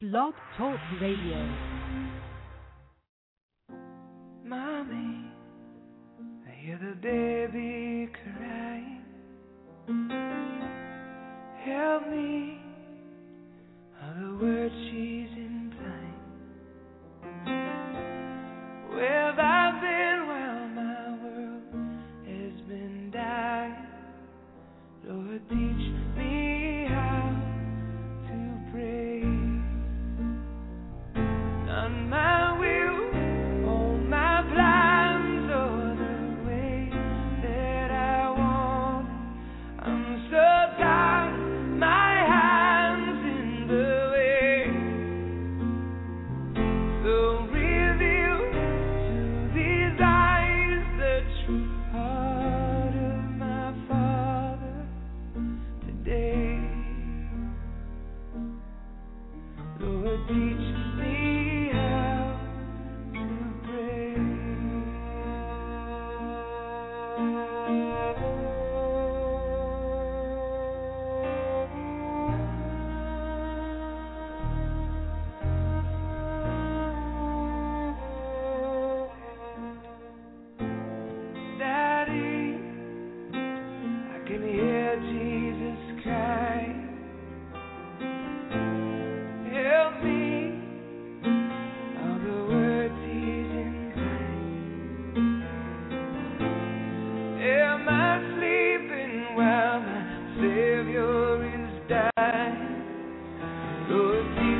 Blog Talk Radio. Mommy, I hear the baby crying. Help me, the words she Good Jesus.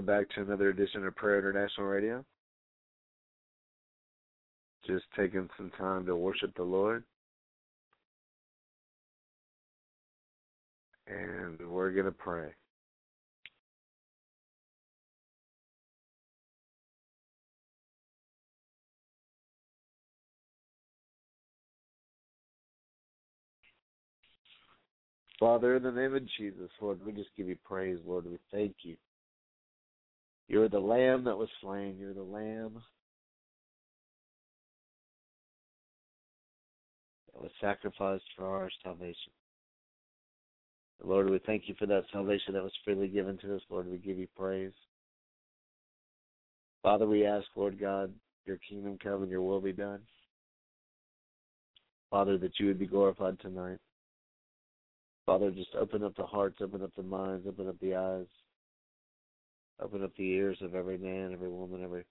Welcome back to another edition of Prayer International Radio. Just taking some time to worship the Lord. And we're going to pray. Father, in the name of Jesus, Lord, we just give you praise, Lord. We thank you. You're the lamb that was slain. You're the lamb that was sacrificed for our salvation. Lord, we thank you for that salvation that was freely given to us. Lord, we give you praise. Father, we ask, Lord God, your kingdom come and your will be done. Father, that you would be glorified tonight. Father, just open up the hearts, open up the minds, open up the eyes, open up the ears of every man, every woman, every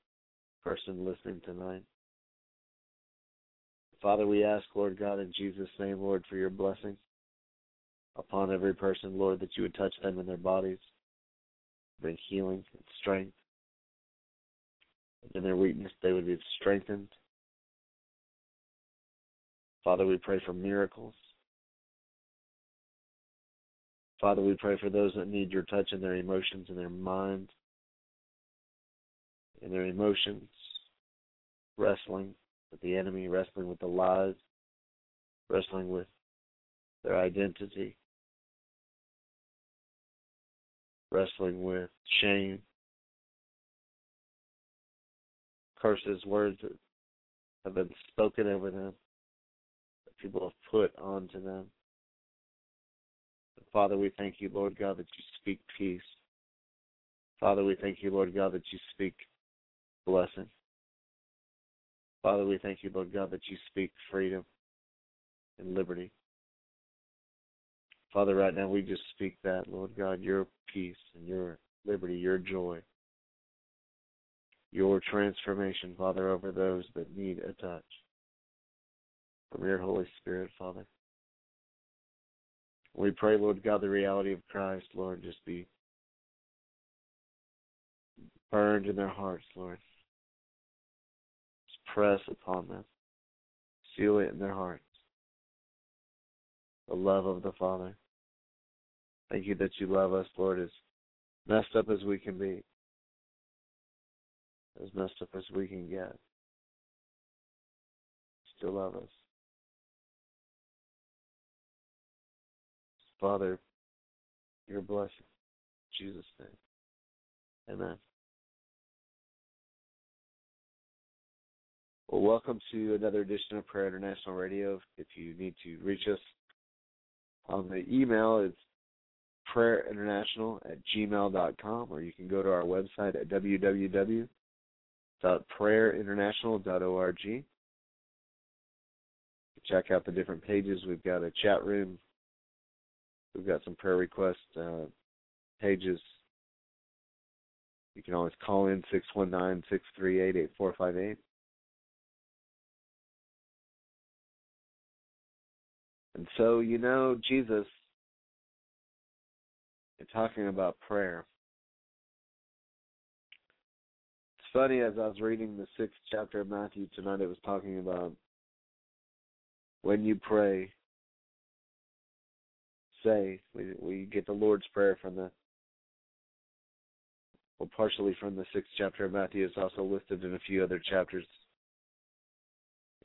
person listening tonight. Father, we ask, Lord God, in Jesus' name, Lord, for your blessing upon every person, Lord, that you would touch them in their bodies, bring healing and strength. In their weakness, they would be strengthened. Father, we pray for miracles. Father, we pray for those that need your touch in their emotions and their minds, in their emotions, wrestling with the enemy, wrestling with the lies, wrestling with their identity, wrestling with shame, curses, words that have been spoken over them, that people have put onto them. Father, we thank you, Lord God, that you speak peace. Father, we thank you, Lord God, that you speak blessing. Father, we thank you, Lord God, that you speak freedom and liberty. Father, right now we just speak that, Lord God, your peace and your liberty, your joy, your transformation, Father, over those that need a touch from your Holy Spirit, Father. We pray, Lord God, the reality of Christ, Lord, just be burned in their hearts, Lord. Just press upon them. Seal it in their hearts. The love of the Father. Thank you that you love us, Lord, as messed up as we can be, as messed up as we can get. Still love us. Father, your blessing. In Jesus' name. Amen. Well, welcome to another edition of Prayer International Radio. If you need to reach us on the email, it's prayerinternational at gmail.com, or you can go to our website at www.prayerinternational.org. Check out the different pages. We've got a chat room We've got some prayer request uh, pages. You can always call in six one nine six three eight eight four five eight. And so, you know, Jesus, in talking about prayer, it's funny as I was reading the sixth chapter of Matthew tonight, it was talking about when you pray, say. We we get the Lord's Prayer from the well, partially from the sixth chapter of Matthew. It's also listed in a few other chapters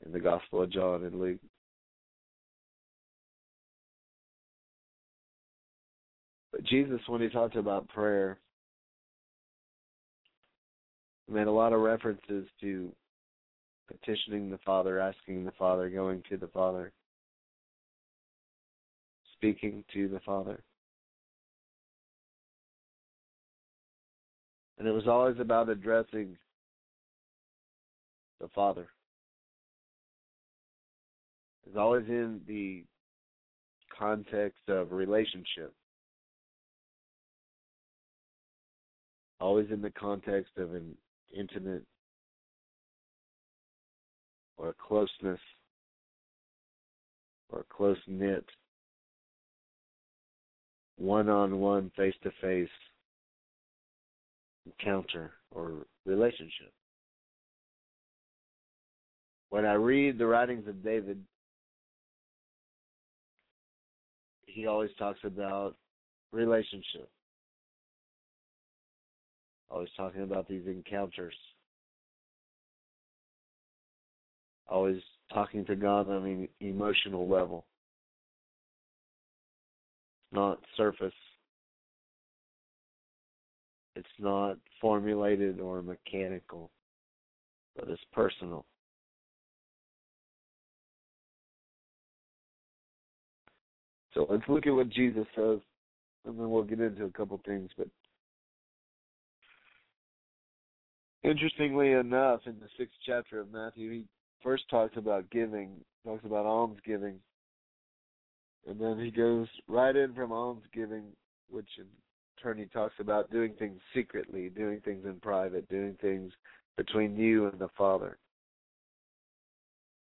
in the Gospel of John and Luke. Jesus, when he talked about prayer, made a lot of references to petitioning the Father, asking the Father, going to the Father speaking to the Father. And it was always about addressing the Father. It's always in the context of relationship. Always in the context of an intimate or a closeness or a close knit one on one, face to face encounter or relationship. When I read the writings of David, he always talks about relationship. Always talking about these encounters. Always talking to God on an emotional level. It's not surface. It's not formulated or mechanical, but it's personal. So let's look at what Jesus says, and then we'll get into a couple things. But interestingly enough, in the sixth chapter of Matthew, he first talks about giving, talks about almsgiving, and then he goes right in from almsgiving, which in turn he talks about doing things secretly, doing things in private, doing things between you and the Father,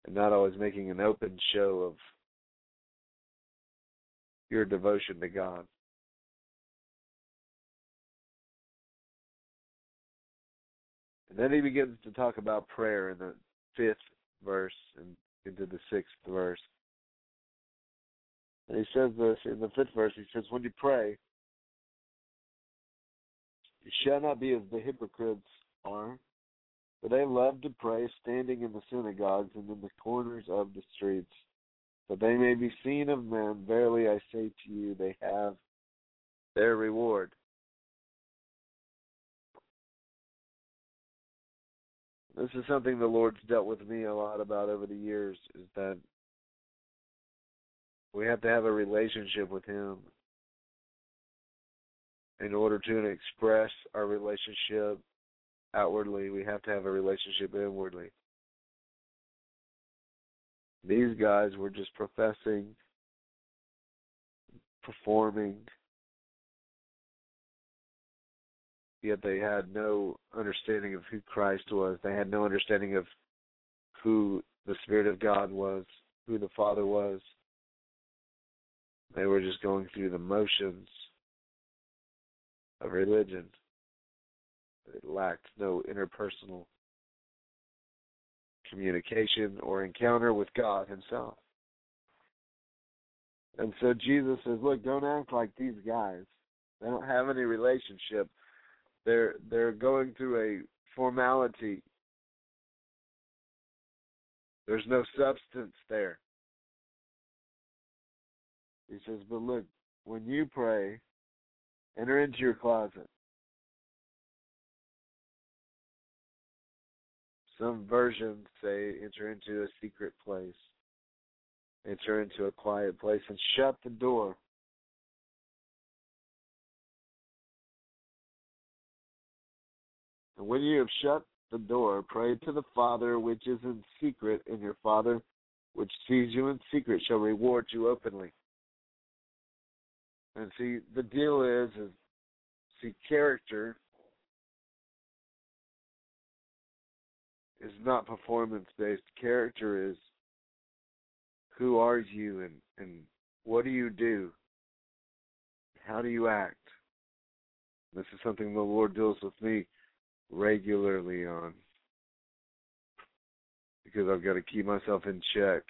and not always making an open show of your devotion to God. And then he begins to talk about prayer in the fifth verse and into the sixth verse. And he says this in the fifth verse, he says, When you pray, you shall not be as the hypocrites are, for they love to pray standing in the synagogues and in the corners of the streets that they may be seen of men. Verily I say to you, they have their reward. This is something the Lord's dealt with me a lot about over the years is that we have to have a relationship with Him in order to express our relationship outwardly. We have to have a relationship inwardly. These guys were just professing, performing, yet they had no understanding of who Christ was. They had no understanding of who the Spirit of God was, who the Father was. They were just going through the motions of religion. It lacked no interpersonal communication or encounter with God Himself. And so Jesus says, Look, don't act like these guys. They don't have any relationship. They're they're going through a formality. There's no substance there. He says, But look, when you pray, enter into your closet Some versions say enter into a secret place, enter into a quiet place, and shut the door. And when you have shut the door, pray to the Father which is in secret, and your Father which sees you in secret shall reward you openly. And see, the deal is, is see, character is not performance based. Character is who are you and, and what do you do? How do you act? This is something the Lord deals with me regularly on because I've got to keep myself in check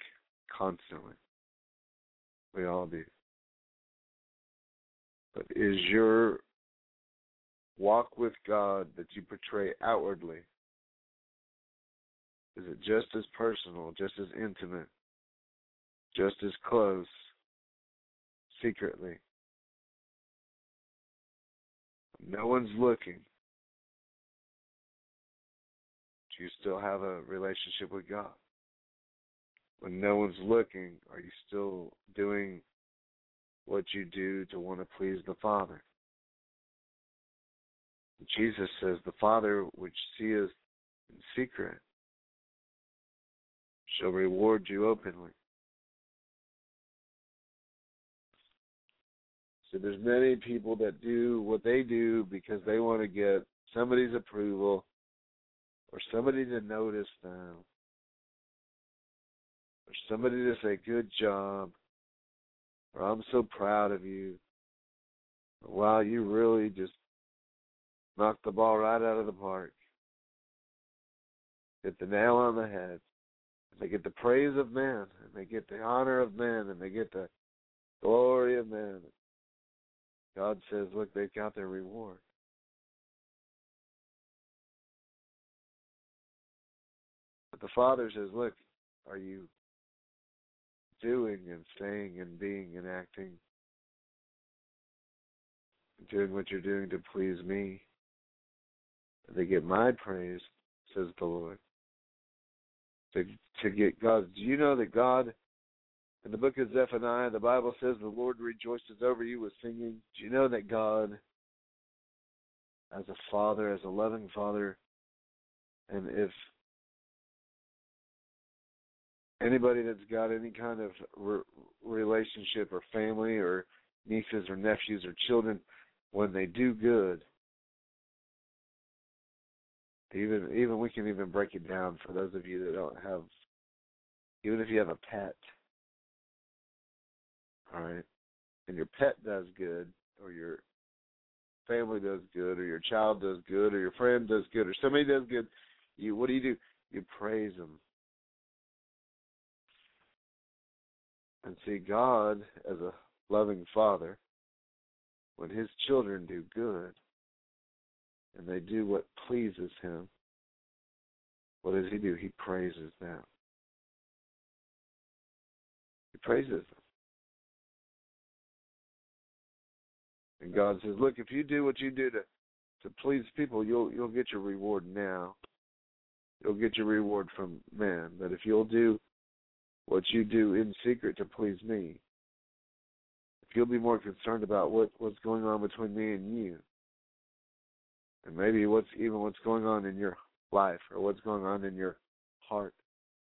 constantly. We all do. But is your walk with God that you portray outwardly is it just as personal, just as intimate, just as close, secretly? No one's looking. You still have a relationship with God? When no one's looking, are you still doing what you do to want to please the Father? Jesus says, The Father which seeth in secret shall reward you openly. So there's many people that do what they do because they want to get somebody's approval or somebody to notice them or somebody to say good job or I'm so proud of you. Wow, you really just knock the ball right out of the park, hit the nail on the head. They get the praise of man, and they get the honor of man, and they get the glory of man. God says, look, they've got their reward. The Father says, look, are you doing and saying and being and acting, doing what you're doing to please me? They get my praise, says the Lord. To to get God. Do you know that God in the book of Zephaniah, the Bible says the Lord rejoices over you with singing. Do you know that God, as a father, as a loving father, and if anybody that's got any kind of re- relationship or family or nieces or nephews or children, when they do good, even even we can even break it down for those of you that don't have even if you have a pet all right and your pet does good or your family does good or your child does good or your friend does good or somebody does good you what do you do? You praise them and see god as a loving father when his children do good and they do what pleases him, what does he do? He praises them. He praises them. And God says, Look, if you do what you do to to please people, you'll you'll get your reward now. You'll get your reward from man. But if you'll do what you do in secret to please me, if you'll be more concerned about what, what's going on between me and you, and maybe what's even what's going on in your life or what's going on in your heart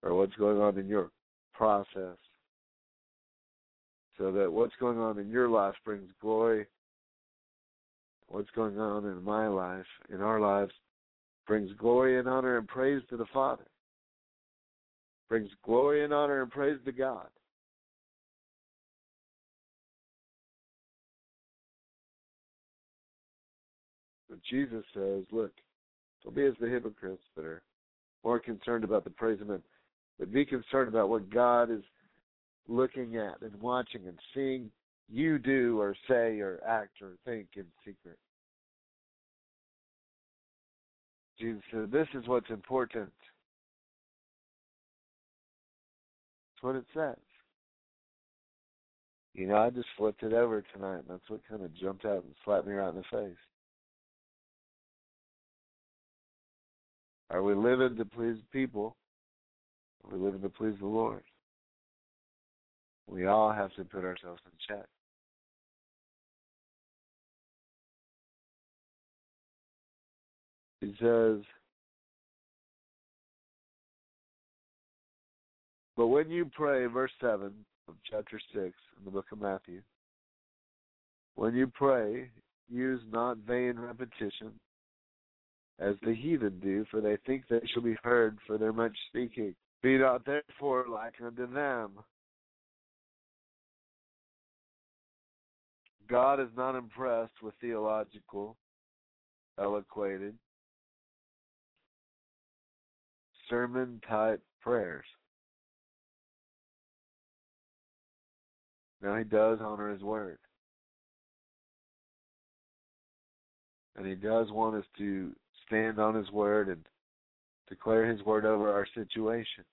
or what's going on in your process so that what's going on in your life brings glory what's going on in my life in our lives brings glory and honor and praise to the father brings glory and honor and praise to god But Jesus says, look, don't be as the hypocrites that are more concerned about the praise of men, but be concerned about what God is looking at and watching and seeing you do or say or act or think in secret. Jesus said, This is what's important. What it says. You know, I just flipped it over tonight, and that's what kind of jumped out and slapped me right in the face. Are we living to please people? Are we living to please the Lord? We all have to put ourselves in check. He says, But when you pray, verse 7 of chapter 6 in the book of Matthew, when you pray, use not vain repetition as the heathen do, for they think they shall be heard for their much speaking. Be not therefore like unto them. God is not impressed with theological, eloquated, sermon type prayers. Now, He does honor His word. And He does want us to stand on His word and declare His word over our situation.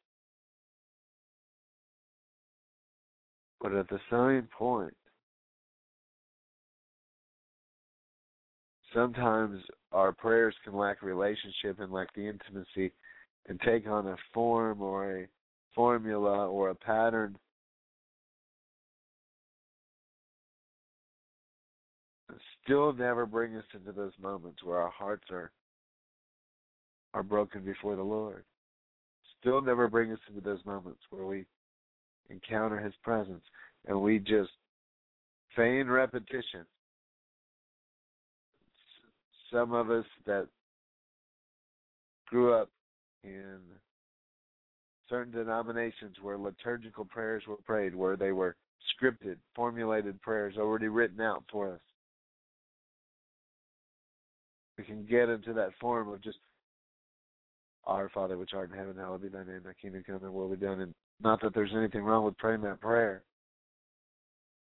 But at the same point, sometimes our prayers can lack relationship and lack the intimacy and take on a form or a formula or a pattern. Still never bring us into those moments where our hearts are are broken before the Lord. Still never bring us into those moments where we encounter His presence and we just feign repetition. Some of us that grew up in certain denominations where liturgical prayers were prayed, where they were scripted, formulated prayers already written out for us. We can get into that form of just our Father which art in heaven, hallowed be thy name, thy kingdom come, thy will be done. And not that there's anything wrong with praying that prayer.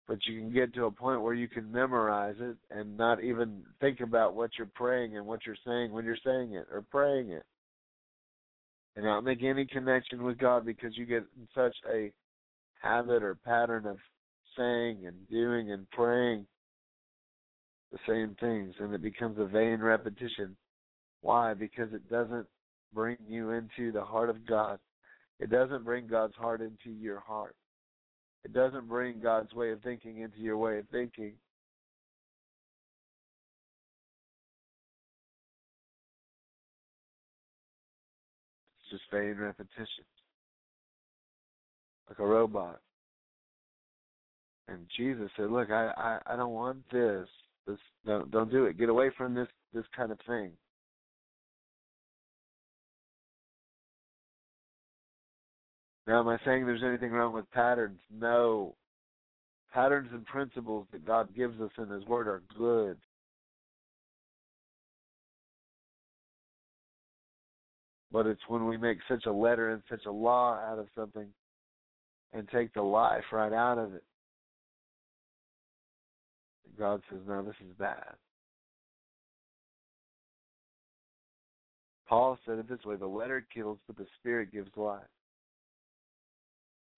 But you can get to a point where you can memorize it and not even think about what you're praying and what you're saying when you're saying it or praying it. And not make any connection with God because you get in such a habit or pattern of saying and doing and praying the same things and it becomes a vain repetition. Why? Because it doesn't bring you into the heart of God. It doesn't bring God's heart into your heart. It doesn't bring God's way of thinking into your way of thinking. It's just vain repetition. Like a robot. And Jesus said, Look, I, I, I don't want this. This don't don't do it. Get away from this this kind of thing. Now, am I saying there's anything wrong with patterns? No. Patterns and principles that God gives us in His Word are good. But it's when we make such a letter and such a law out of something and take the life right out of it. God says, no, this is bad. Paul said it this way the letter kills, but the spirit gives life.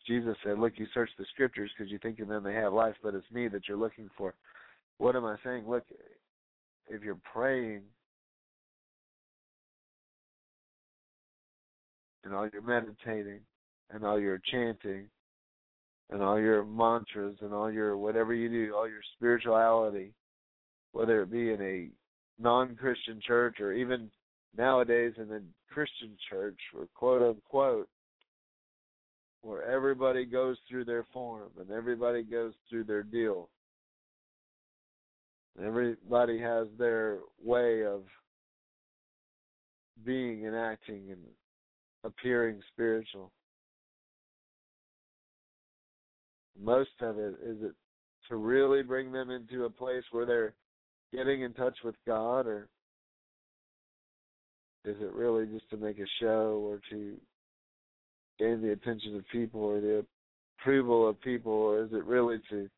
Jesus said, Look, you search the scriptures because you think in them they have life, but it's me that you're looking for. What am I saying? Look, if you're praying and all you're meditating and all you're chanting and all your mantras and all your whatever you do, all your spirituality, whether it be in a non Christian church or even nowadays in the Christian church or quote unquote where everybody goes through their form and everybody goes through their deal. Everybody has their way of being and acting and appearing spiritual. Most of it is it to really bring them into a place where they're getting in touch with God or is it really just to make a show or to gain the attention of people or the approval of people, or is it really to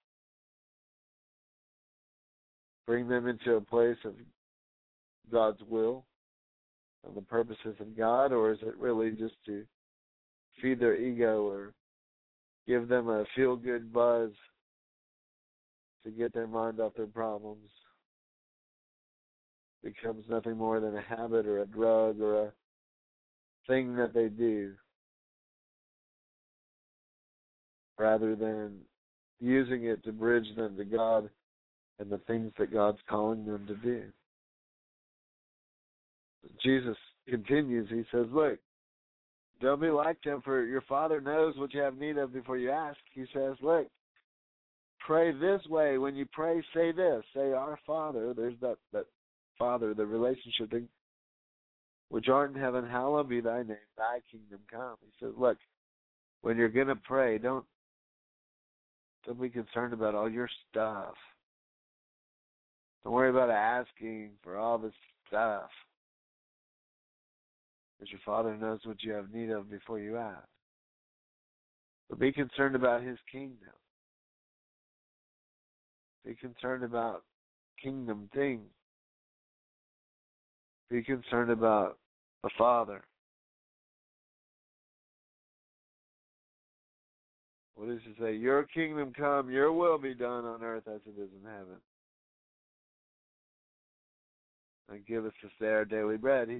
bring them into a place of God's will and the purposes of God, or is it really just to feed their ego or give them a feel good buzz to get their mind off their problems? Becomes nothing more than a habit or a drug or a thing that they do rather than using it to bridge them to God and the things that God's calling them to do. Jesus continues, he says, Look, don't be like them, for your Father knows what you have need of before you ask. He says, Look, pray this way. When you pray, say this. Say, Our Father. There's that, that Father, the relationship thing. Which art in heaven, hallowed be thy name, thy kingdom come. He says, Look, when you're going to pray, don't don't be concerned about all your stuff. Don't worry about asking for all this stuff. Because your Father knows what you have need of before you ask. But be concerned about His kingdom. Be concerned about kingdom things. Be concerned about the Father. What does it say? Your kingdom come, your will be done on earth as it is in heaven. And give us this day our daily bread. He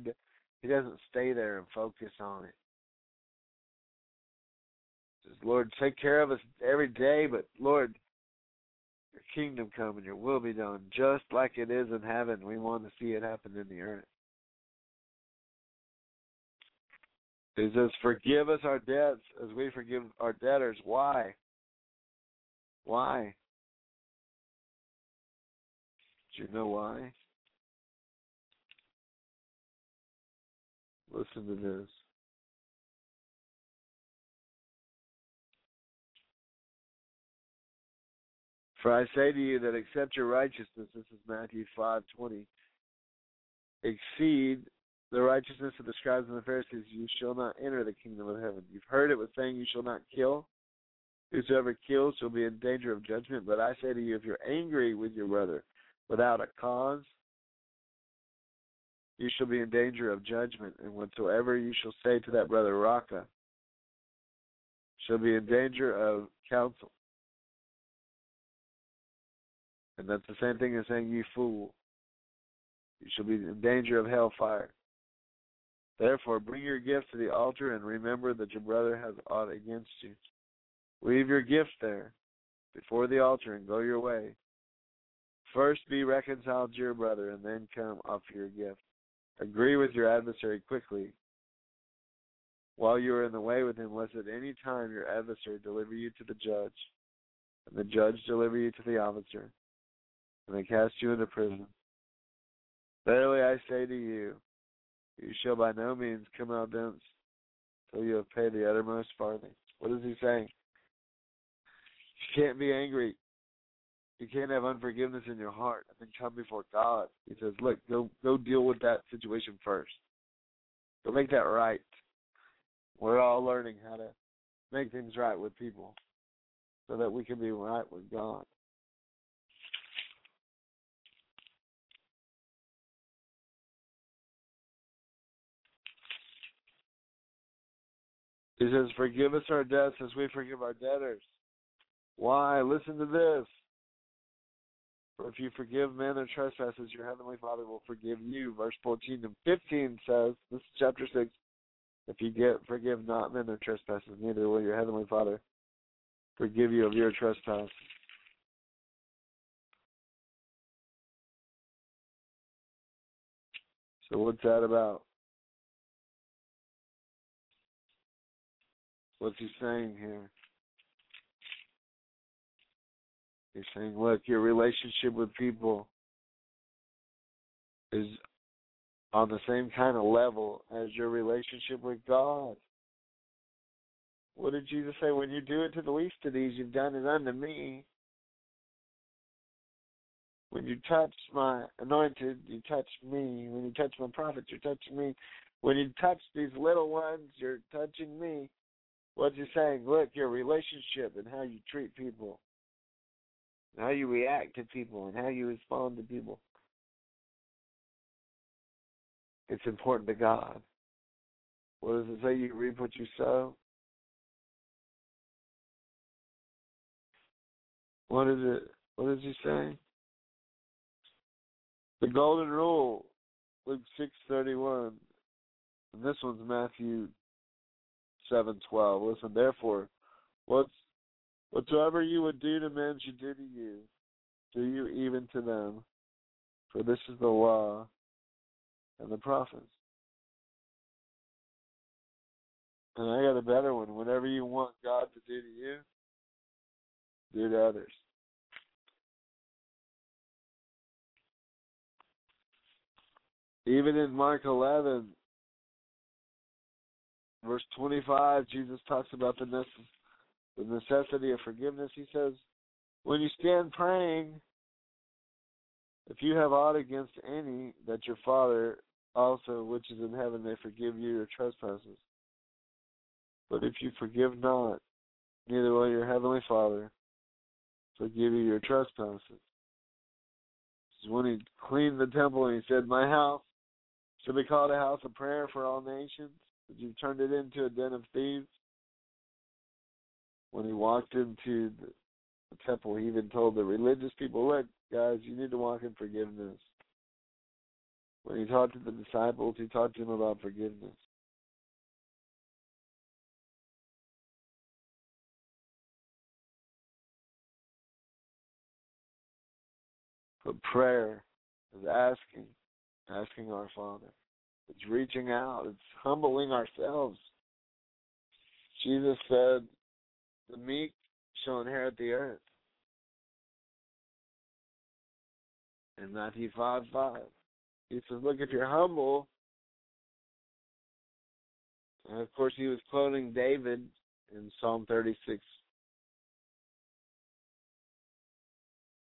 he doesn't stay there and focus on it. He says, Lord, take care of us every day, but Lord, your kingdom come and your will be done just like it is in heaven. We want to see it happen in the earth. He says, Forgive us our debts as we forgive our debtors. Why? Why? Do you know why? Listen to this. For I say to you that except your righteousness, this is Matthew five twenty, exceed the righteousness of the scribes and the Pharisees, you shall not enter the kingdom of heaven. You've heard it was saying, You shall not kill. Whosoever kills shall be in danger of judgment. But I say to you, if you're angry with your brother without a cause, you shall be in danger of judgment. And whatsoever you shall say to that brother, Raca, shall be in danger of counsel. And that's the same thing as saying, You fool. You shall be in danger of hellfire. Therefore, bring your gift to the altar and remember that your brother has aught against you. Leave your gift there before the altar and go your way. First be reconciled to your brother and then come offer your gift. Agree with your adversary quickly while you are in the way with him, lest at any time your adversary deliver you to the judge, and the judge deliver you to the officer, and they cast you into prison. Verily I say to you, you shall by no means come out thence till you have paid the uttermost farthing. What is he saying? You can't be angry. You can't have unforgiveness in your heart and then come before God. He says, Look, go go deal with that situation first. Go make that right. We're all learning how to make things right with people so that we can be right with God. He says, Forgive us our debts as we forgive our debtors. Why? Listen to this. For if you forgive men their trespasses, your heavenly Father will forgive you. Verse 14 and 15 says, this is chapter 6, if you get forgive not men their trespasses, neither will your heavenly Father forgive you of your trespasses. So what's that about? What's he saying here? He's saying, look, your relationship with people is on the same kind of level as your relationship with God. What did Jesus say? When you do it to the least of these, you've done it unto me. When you touch my anointed, you touch me. When you touch my prophets, you're touching me. When you touch these little ones, you're touching me. What's he saying? Look, your relationship and how you treat people, how you react to people, and how you respond to people. It's important to God. What does it say? You reap what you sow. What is it? What is he saying? The golden rule, Luke six thirty one. And this one's Matthew seven twelve. Listen, therefore, what's whatsoever you would do to men should do to you, do you even to them. For this is the law and the prophets. And I got a better one. Whatever you want God to do to you, do to others. Even in Mark 11, verse 25, Jesus talks about the necessity of forgiveness. He says, When you stand praying, if you have aught against any, that your Father also, which is in heaven, may forgive you your trespasses. But if you forgive not, neither will your heavenly Father forgive you your trespasses. This is when he cleaned the temple and he said, My house shall be called a house of prayer for all nations, but you've turned it into a den of thieves. When he walked into the, temple, he even told the religious people, Look, guys, you need to walk in forgiveness. When he talked to the disciples, he talked to them about forgiveness. But prayer is asking, asking our Father. It's reaching out. It's humbling ourselves. Jesus said, the meek shall inherit the earth. In Matthew 5 5. He says, Look, if you're humble, and of course, he was quoting David in Psalm 36.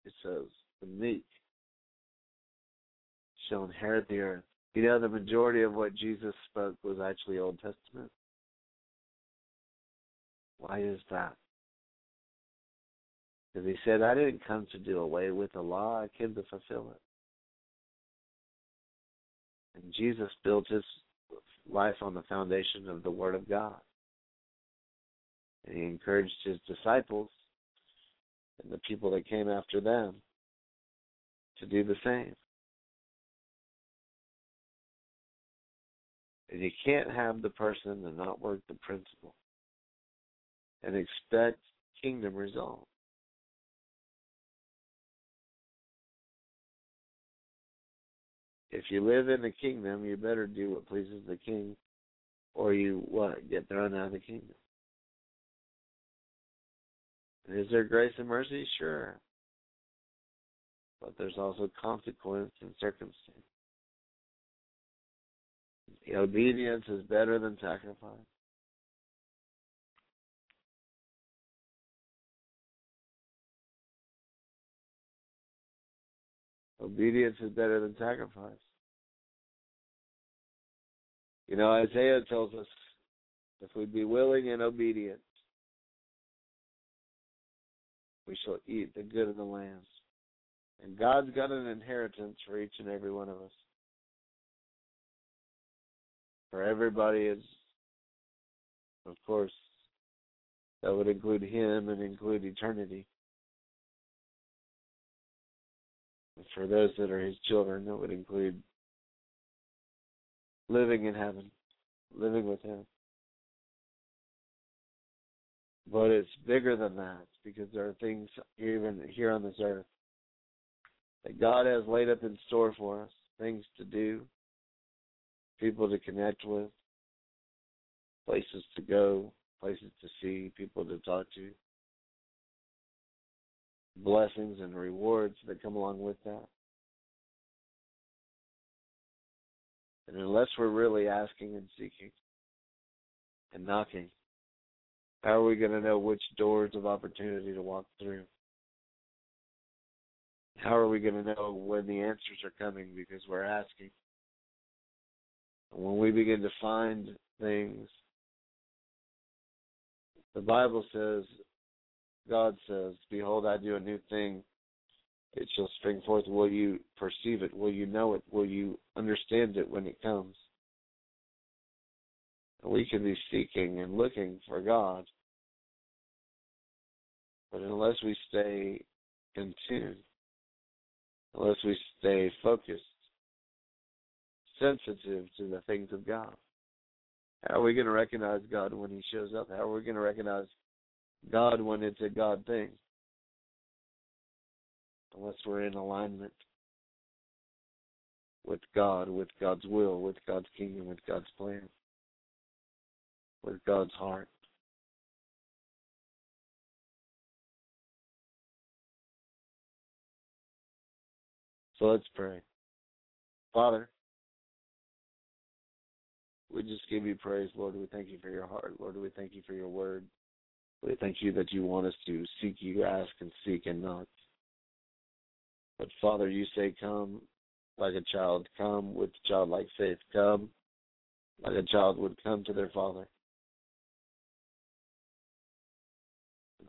It says, The meek shall inherit the earth. You know, the majority of what Jesus spoke was actually Old Testament. Why is that? Because he said, I didn't come to do away with the law, I came to fulfill it. And Jesus built his life on the foundation of the Word of God. And he encouraged his disciples and the people that came after them to do the same. And you can't have the person and not work the principle and expect kingdom results. If you live in the kingdom, you better do what pleases the king, or you what get thrown out of the kingdom. And is there grace and mercy? Sure. But there's also consequence and circumstance. The obedience is better than sacrifice. Obedience is better than sacrifice. You know, Isaiah tells us if we be willing and obedient, we shall eat the good of the land. And God's got an inheritance for each and every one of us. For everybody is, of course, that would include Him and include eternity. For those that are His children, that would include living in heaven, living with Him. But it's bigger than that because there are things even here on this earth that God has laid up in store for us, things to do, people to connect with, places to go, places to see, people to talk to, blessings and rewards that come along with that. And unless we're really asking and seeking and knocking, how are we going to know which doors of opportunity to walk through? How are we going to know when the answers are coming because we're asking? When we begin to find things, the Bible says, God says, Behold, I do a new thing. It shall spring forth. Will you perceive it? Will you know it? Will you understand it when it comes? We can be seeking and looking for God. But unless we stay in tune, unless we stay focused, sensitive to the things of God, how are we going to recognize God when He shows up? How are we going to recognize God when it's a God thing? Unless we're in alignment with God, with God's will, with God's kingdom, with God's plan with God's heart. So let's pray. Father, we just give you praise, Lord. We thank you for your heart, Lord. We thank you for your word. We thank you that you want us to seek you, ask, and seek and knock. But Father, you say, come like a child, come with childlike faith, come like a child would come to their father.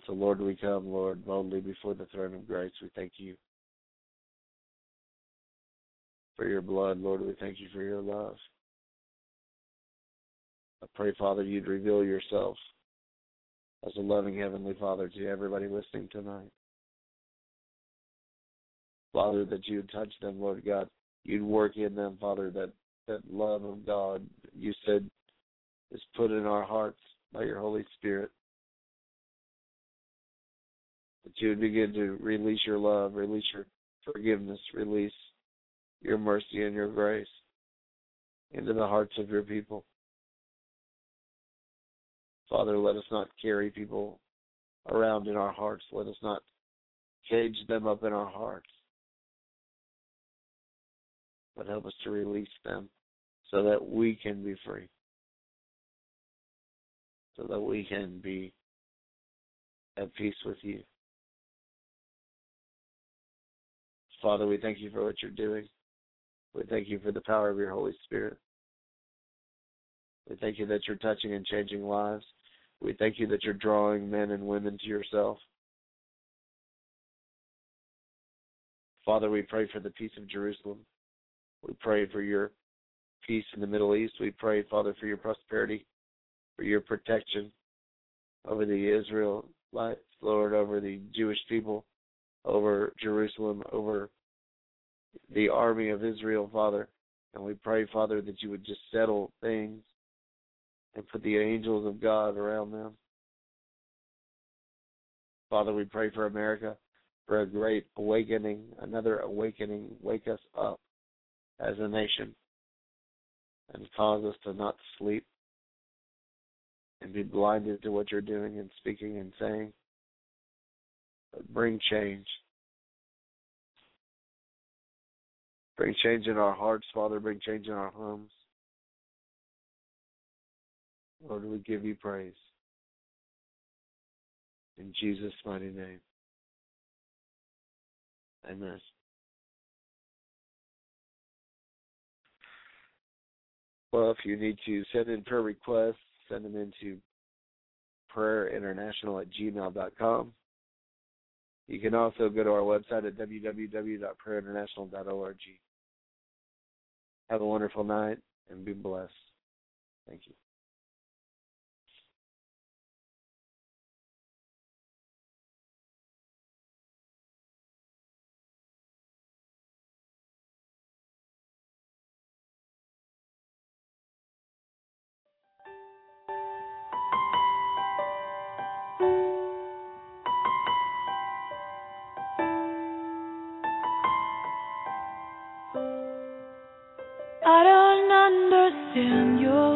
So, Lord, we come, Lord, boldly before the throne of grace. We thank you for your blood, Lord. We thank you for your love. I pray, Father, you'd reveal yourself as a loving Heavenly Father to everybody listening tonight. Father, that you would touch them, Lord God. You'd work in them, Father, that, that love of God you said is put in our hearts by your Holy Spirit that you would begin to release your love, release your forgiveness, release your mercy and your grace into the hearts of your people. Father, let us not carry people around in our hearts. Let us not cage them up in our hearts. But help us to release them so that we can be free. So that we can be at peace with you. Father, we thank you for what you're doing. We thank you for the power of your Holy Spirit. We thank you that you're touching and changing lives. We thank you that you're drawing men and women to yourself. Father, we pray for the peace of Jerusalem. We pray for your peace in the Middle East. We pray, Father, for your prosperity, for your protection over the Israelites, Lord, over the Jewish people, over Jerusalem, over the army of Israel, Father. And we pray, Father, that you would just settle things and put the angels of God around them. Father, we pray for America for a great awakening, another awakening. Wake us up as a nation and cause us to not sleep and be blinded to what you're doing and speaking and saying. But bring change. Bring change in our hearts, Father. Bring change in our homes. Lord, we give you praise. In Jesus' mighty name. Amen. Well, if you need to send in prayer requests, send them into prayerinternational at gmail.com. You can also go to our website at www.prayerinternational.org. Have a wonderful night and be blessed. Thank you. Understand your